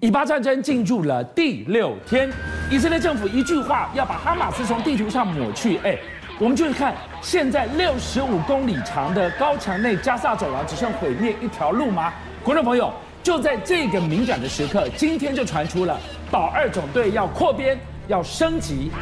以巴战争进入了第六天，以色列政府一句话要把哈马斯从地图上抹去。哎，我们就是看现在六十五公里长的高墙内加萨走廊只剩毁灭一条路吗？观众朋友，就在这个敏感的时刻，今天就传出了保二总队要扩编、要升级，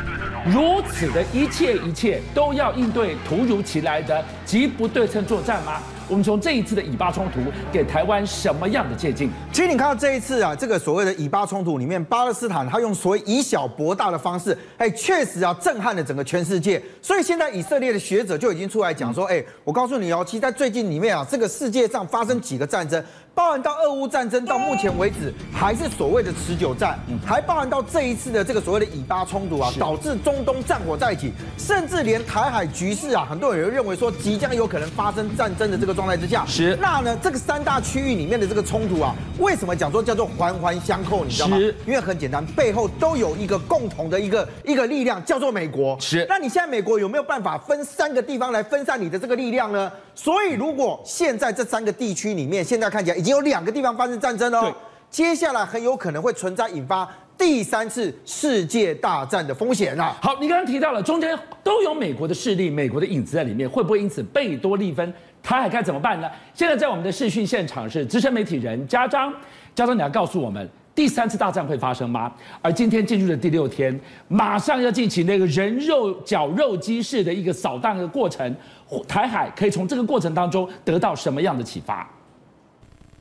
如此的一切一切都要应对突如其来的极不对称作战吗？我们从这一次的以巴冲突给台湾什么样的借鉴？其实你看到这一次啊，这个所谓的以巴冲突里面，巴勒斯坦他用所谓以小博大的方式，哎，确实啊震撼了整个全世界。所以现在以色列的学者就已经出来讲说，哎，我告诉你哦，其实在最近里面啊，这个世界上发生几个战争。包含到俄乌战争到目前为止还是所谓的持久战，还包含到这一次的这个所谓的以巴冲突啊，导致中东战火再起，甚至连台海局势啊，很多人认为说即将有可能发生战争的这个状态之下，是那呢这个三大区域里面的这个冲突啊，为什么讲说叫做环环相扣？你知道吗？因为很简单，背后都有一个共同的一个一个力量，叫做美国。是那你现在美国有没有办法分三个地方来分散你的这个力量呢？所以如果现在这三个地区里面，现在看起来。有两个地方发生战争哦，接下来很有可能会存在引发第三次世界大战的风险啊！好，你刚刚提到了中间都有美国的势力、美国的影子在里面，会不会因此贝多利芬？台海该怎么办呢？现在在我们的视讯现场是资深媒体人佳璋，佳璋你要告诉我们，第三次大战会发生吗？而今天进入的第六天，马上要进行那个人肉绞肉机式的一个扫荡的过程，台海可以从这个过程当中得到什么样的启发？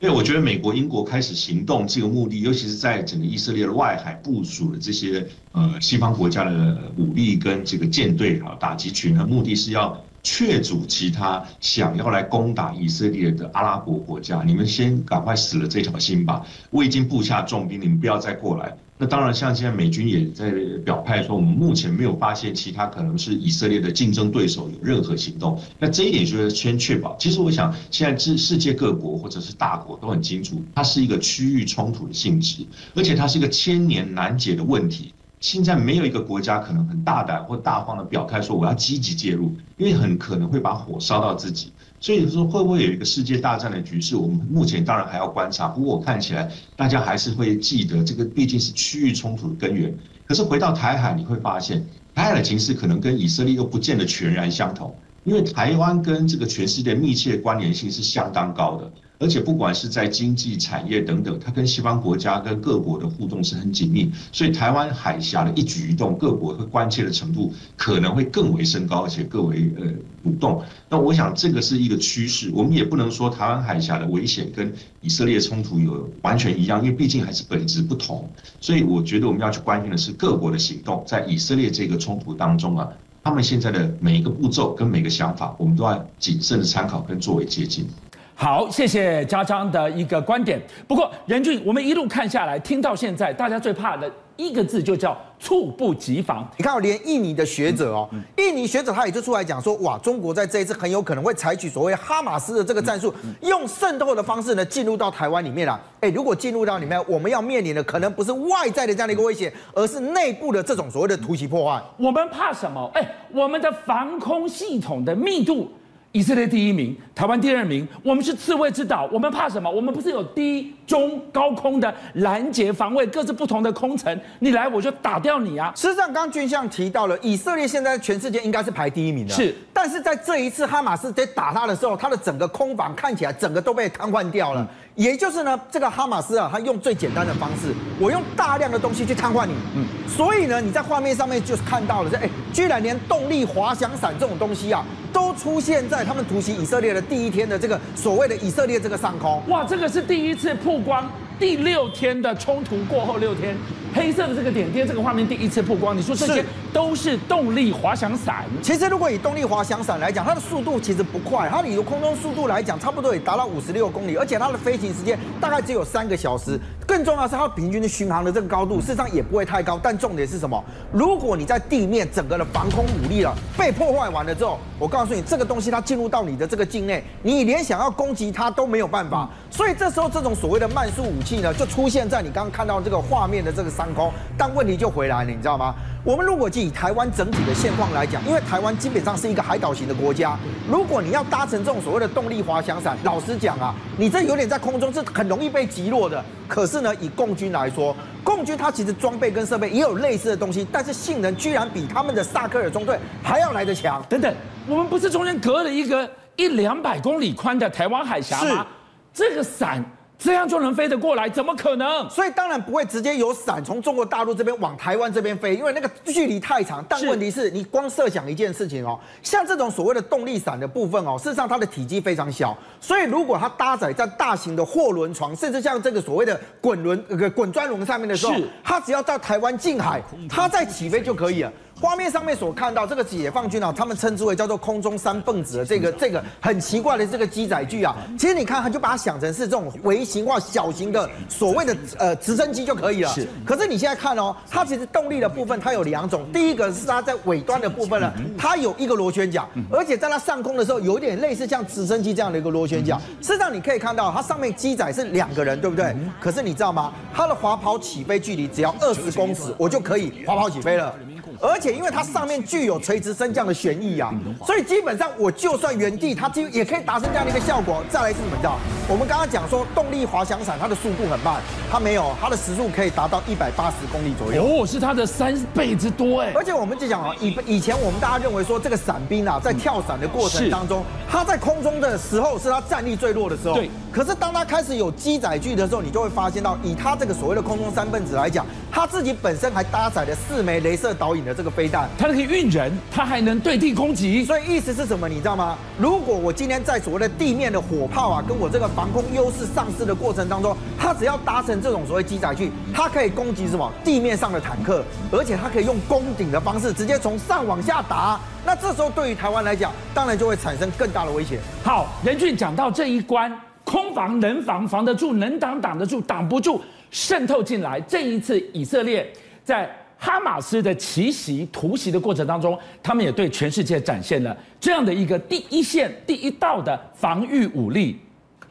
因为我觉得美国、英国开始行动这个目的，尤其是在整个以色列的外海部署的这些呃西方国家的武力跟这个舰队啊打击群呢目的是要确阻其他想要来攻打以色列的阿拉伯国家，你们先赶快死了这条心吧！我已经布下重兵，你们不要再过来。那当然，像现在美军也在表态说，我们目前没有发现其他可能是以色列的竞争对手有任何行动。那这一点就是先确保。其实我想，现在世世界各国或者是大国都很清楚，它是一个区域冲突的性质，而且它是一个千年难解的问题。现在没有一个国家可能很大胆或大方的表态说我要积极介入，因为很可能会把火烧到自己。所以说会不会有一个世界大战的局势？我们目前当然还要观察。不过我看起来大家还是会记得这个毕竟是区域冲突的根源。可是回到台海，你会发现台海的情势可能跟以色列又不见得全然相同，因为台湾跟这个全世界密切关联性是相当高的。而且不管是在经济产业等等，它跟西方国家跟各国的互动是很紧密，所以台湾海峡的一举一动，各国会关切的程度可能会更为升高，而且更为呃主动。那我想这个是一个趋势，我们也不能说台湾海峡的危险跟以色列冲突有完全一样，因为毕竟还是本质不同。所以我觉得我们要去关心的是各国的行动，在以色列这个冲突当中啊，他们现在的每一个步骤跟每个想法，我们都要谨慎的参考跟作为接近。好，谢谢家章的一个观点。不过，任俊，我们一路看下来，听到现在，大家最怕的一个字就叫猝不及防。你看，连印尼的学者哦，印尼学者他也就出来讲说，哇，中国在这一次很有可能会采取所谓哈马斯的这个战术，用渗透的方式呢进入到台湾里面了。哎，如果进入到里面，我们要面临的可能不是外在的这样的一个威胁，而是内部的这种所谓的突袭破坏。我们怕什么？哎，我们的防空系统的密度。以色列第一名，台湾第二名，我们是刺猬之岛，我们怕什么？我们不是有低、中、高空的拦截防卫，各自不同的空层，你来我就打掉你啊！事实上，刚刚军相提到了，以色列现在全世界应该是排第一名的，是。但是在这一次哈马斯在打他的时候，他的整个空防看起来整个都被瘫痪掉了。嗯也就是呢，这个哈马斯啊，他用最简单的方式，我用大量的东西去瘫痪你。嗯，所以呢，你在画面上面就是看到了这，哎，居然连动力滑翔伞这种东西啊，都出现在他们突袭以色列的第一天的这个所谓的以色列这个上空。哇，这个是第一次曝光。第六天的冲突过后六天，黑色的这个点点，这个画面第一次曝光。你说这些都是动力滑翔伞？其实如果以动力滑翔伞来讲，它的速度其实不快，它以空中速度来讲，差不多也达到五十六公里，而且它的飞行时间大概只有三个小时。更重要的是，它平均的巡航的这个高度，事实上也不会太高。但重点是什么？如果你在地面整个的防空武力了被破坏完了之后，我告诉你，这个东西它进入到你的这个境内，你连想要攻击它都没有办法。所以这时候，这种所谓的慢速武器呢，就出现在你刚刚看到这个画面的这个上空。但问题就回来了，你知道吗？我们如果以台湾整体的现况来讲，因为台湾基本上是一个海岛型的国家，如果你要搭乘这种所谓的动力滑翔伞，老实讲啊，你这有点在空中是很容易被击落的。可是呢，以共军来说，共军它其实装备跟设备也有类似的东西，但是性能居然比他们的萨克尔中队还要来得强。等等，我们不是中间隔了一个一两百公里宽的台湾海峡吗？是这个伞。这样就能飞得过来？怎么可能？所以当然不会直接有伞从中国大陆这边往台湾这边飞，因为那个距离太长。但问题是你光设想一件事情哦，像这种所谓的动力伞的部分哦，事实上它的体积非常小，所以如果它搭载在大型的货轮床，甚至像这个所谓的滚轮、呃滚转轮上面的时候，它只要到台湾近海，它再起飞就可以了。画面上面所看到这个解放军啊，他们称之为叫做空中三蹦子的这个这个很奇怪的这个机载具啊，其实你看，他就把它想成是这种微型化小型的所谓的呃直升机就可以了。是。可是你现在看哦，它其实动力的部分它有两种，第一个是它在尾端的部分呢，它有一个螺旋桨，而且在它上空的时候有点类似像直升机这样的一个螺旋桨。事实上你可以看到它上面机载是两个人，对不对？可是你知道吗？它的滑跑起飞距离只要二十公尺，我就可以滑跑起飞了。而且因为它上面具有垂直升降的旋翼啊，所以基本上我就算原地，它就也可以达成这样的一个效果。再来是什么？你知道，我们刚刚讲说动力滑翔伞它的速度很慢，它没有，它的时速可以达到一百八十公里左右。哦，是它的三倍之多哎。而且我们就讲啊，以以前我们大家认为说这个伞兵啊，在跳伞的过程当中，他在空中的时候是他战力最弱的时候。对。可是当他开始有机载具的时候，你就会发现到，以他这个所谓的空中三分子来讲，他自己本身还搭载了四枚镭射导引的这个飞弹，它可以运人，它还能对地攻击。所以意思是什么？你知道吗？如果我今天在所谓的地面的火炮啊，跟我这个防空优势丧失的过程当中，它只要搭乘这种所谓机载具，它可以攻击什么？地面上的坦克，而且它可以用攻顶的方式，直接从上往下打。那这时候对于台湾来讲，当然就会产生更大的威胁。好，任俊讲到这一关。空防能防防得住，能挡挡得住，挡不住渗透进来。这一次以色列在哈马斯的奇袭突袭的过程当中，他们也对全世界展现了这样的一个第一线、第一道的防御武力。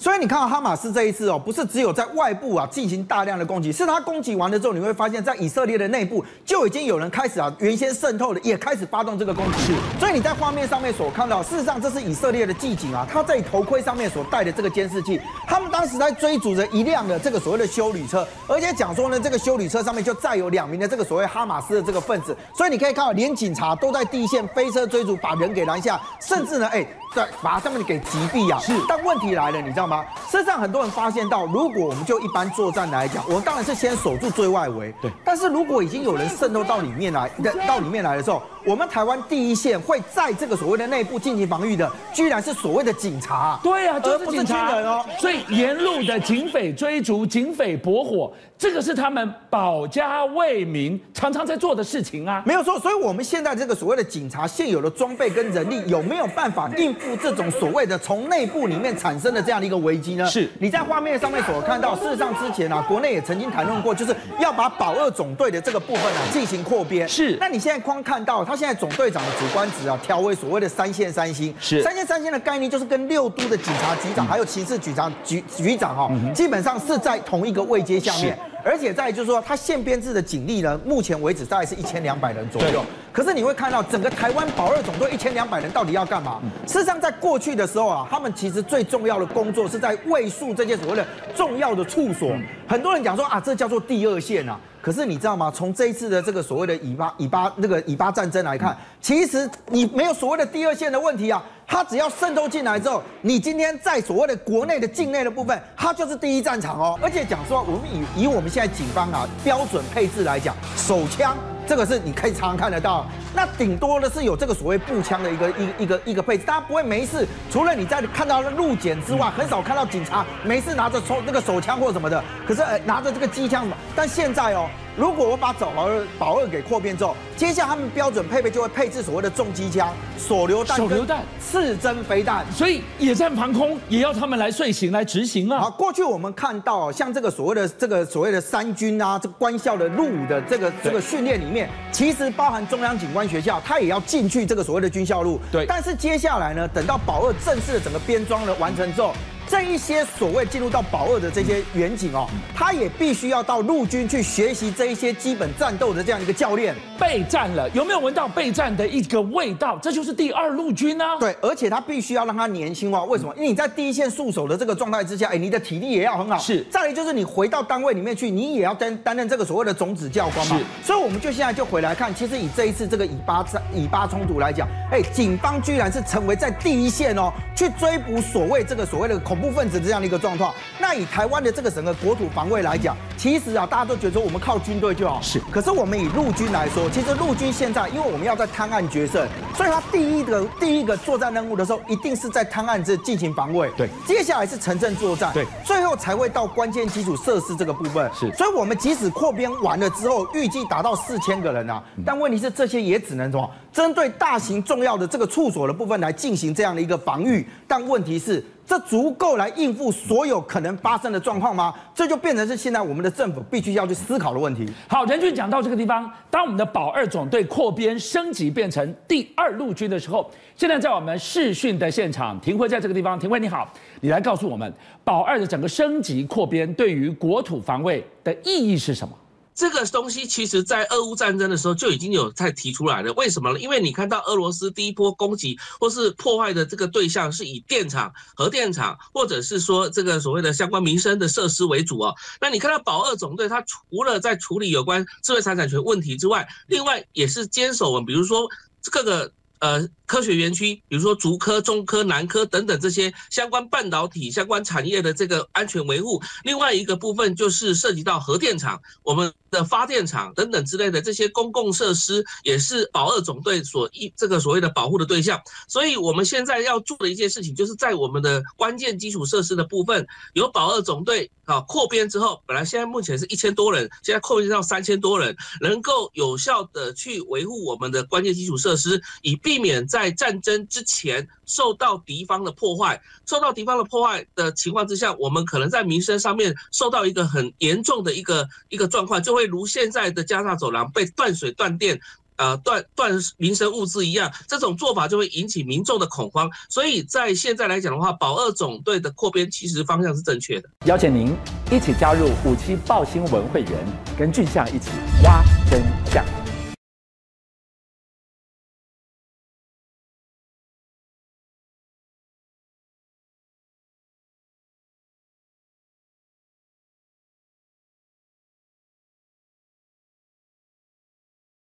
所以你看到哈马斯这一次哦，不是只有在外部啊进行大量的攻击，是他攻击完了之后，你会发现在以色列的内部就已经有人开始啊，原先渗透的也开始发动这个攻击。所以你在画面上面所看到，事实上这是以色列的骑警啊，他在头盔上面所戴的这个监视器，他们当时在追逐着一辆的这个所谓的修旅车，而且讲说呢，这个修旅车上面就载有两名的这个所谓哈马斯的这个分子，所以你可以看到，连警察都在第一线飞车追逐，把人给拦下，甚至呢，哎。对，把他们给击毙啊！是，但问题来了，你知道吗？事实上，很多人发现到，如果我们就一般作战来讲，我们当然是先守住最外围。对，但是如果已经有人渗透到里面来，到里面来的时候，我们台湾第一线会在这个所谓的内部进行防御的，居然是所谓的警察。对啊，就是警察人哦。所以沿路的警匪追逐、警匪搏火，这个是他们保家卫民常常在做的事情啊。没有错，所以我们现在这个所谓的警察现有的装备跟人力有没有办法应付这种所谓的从内部里面产生的这样的一个危机呢？是你在画面上面所看到，事实上之前啊，国内也曾经谈论过，就是要把保二总队的这个部分啊进行扩编。是，那你现在光看到他。现在总队长的主官职啊，调为所谓的三线三星。是三线三星的概念，就是跟六都的警察局长还有刑事局长局局长哈，基本上是在同一个位阶下面。而且在就是说，他现编制的警力呢，目前为止大概是一千两百人左右。可是你会看到，整个台湾保二总队一千两百人到底要干嘛？事实上，在过去的时候啊，他们其实最重要的工作是在卫戍这些所谓的重要的处所。很多人讲说啊，这叫做第二线啊。可是你知道吗？从这一次的这个所谓的以巴以巴那个以巴战争来看，其实你没有所谓的第二线的问题啊。他只要渗透进来之后，你今天在所谓的国内的境内的部分，它就是第一战场哦。而且讲说，我们以以我们现在警方啊标准配置来讲，手枪这个是你可以常常看得到。那顶多的是有这个所谓步枪的一个一个一个一个配置，大家不会没事。除了你在看到路检之外，很少看到警察没事拿着抽那个手枪或什么的。可是呃拿着这个机枪什么？但现在哦，如果我把保二保二给扩编之后，接下来他们标准配备就会配置所谓的重机枪、手榴弹、手榴弹、刺针飞弹。所以野战防空也要他们来遂行来执行啊。好，过去我们看到像这个所谓的这个所谓的三军啊，这个官校的入伍的这个这个训练里面，其实包含中央警官。学校他也要进去这个所谓的军校路，对。但是接下来呢，等到保二正式的整个编装了完成之后，这一些所谓进入到保二的这些远景哦，他也必须要到陆军去学习这一些基本战斗的这样一个教练。备战了，有没有闻到备战的一个味道？这就是第二陆军呢、啊。对，而且他必须要让他年轻化。为什么？因为你在第一线戍守的这个状态之下，哎，你的体力也要很好。是。再来就是你回到单位里面去，你也要担担任这个所谓的种子教官嘛。是。所以我们就现在就回来看，其实以这一次这个以巴战以巴冲突来讲，哎，警方居然是成为在第一线哦，去追捕所谓这个所谓的恐怖分子这样的一个状况。那以台湾的这个整个国土防卫来讲，其实啊，大家都觉得说我们靠军队就好。是。可是我们以陆军来说，其实陆军现在因为我们要在滩岸决胜，所以他第一个第一个作战任务的时候，一定是在滩岸这进行防卫。对。接下来是城镇作战。对。最后才会到关键基础设施这个部分。是。所以我们即使扩编完了之后，预计达到四千个人啊，但问题是这些也只能什么？针对大型重要的这个处所的部分来进行这样的一个防御，但问题是，这足够来应付所有可能发生的状况吗？这就变成是现在我们的政府必须要去思考的问题。好，仁俊讲到这个地方，当我们的保二总队扩编升级变成第二陆军的时候，现在在我们试训的现场，廷辉在这个地方，廷辉你好，你来告诉我们，保二的整个升级扩编对于国土防卫的意义是什么？这个东西其实，在俄乌战争的时候就已经有在提出来了。为什么呢？因为你看到俄罗斯第一波攻击或是破坏的这个对象是以电厂、核电厂，或者是说这个所谓的相关民生的设施为主哦。那你看到保二总队，它除了在处理有关智慧财产权问题之外，另外也是坚守我们，比如说各个呃。科学园区，比如说竹科、中科、南科等等这些相关半导体相关产业的这个安全维护。另外一个部分就是涉及到核电厂、我们的发电厂等等之类的这些公共设施，也是保二总队所一这个所谓的保护的对象。所以我们现在要做的一件事情，就是在我们的关键基础设施的部分，由保二总队啊扩编之后，本来现在目前是一千多人，现在扩编到三千多人，能够有效的去维护我们的关键基础设施，以避免。在战争之前受到敌方的破坏，受到敌方的破坏的情况之下，我们可能在民生上面受到一个很严重的一个一个状况，就会如现在的加纳走廊被断水断电，呃断断民生物资一样，这种做法就会引起民众的恐慌。所以在现在来讲的话，保二总队的扩编其实方向是正确的。邀请您一起加入五七报新闻会员，跟俊相一起挖真。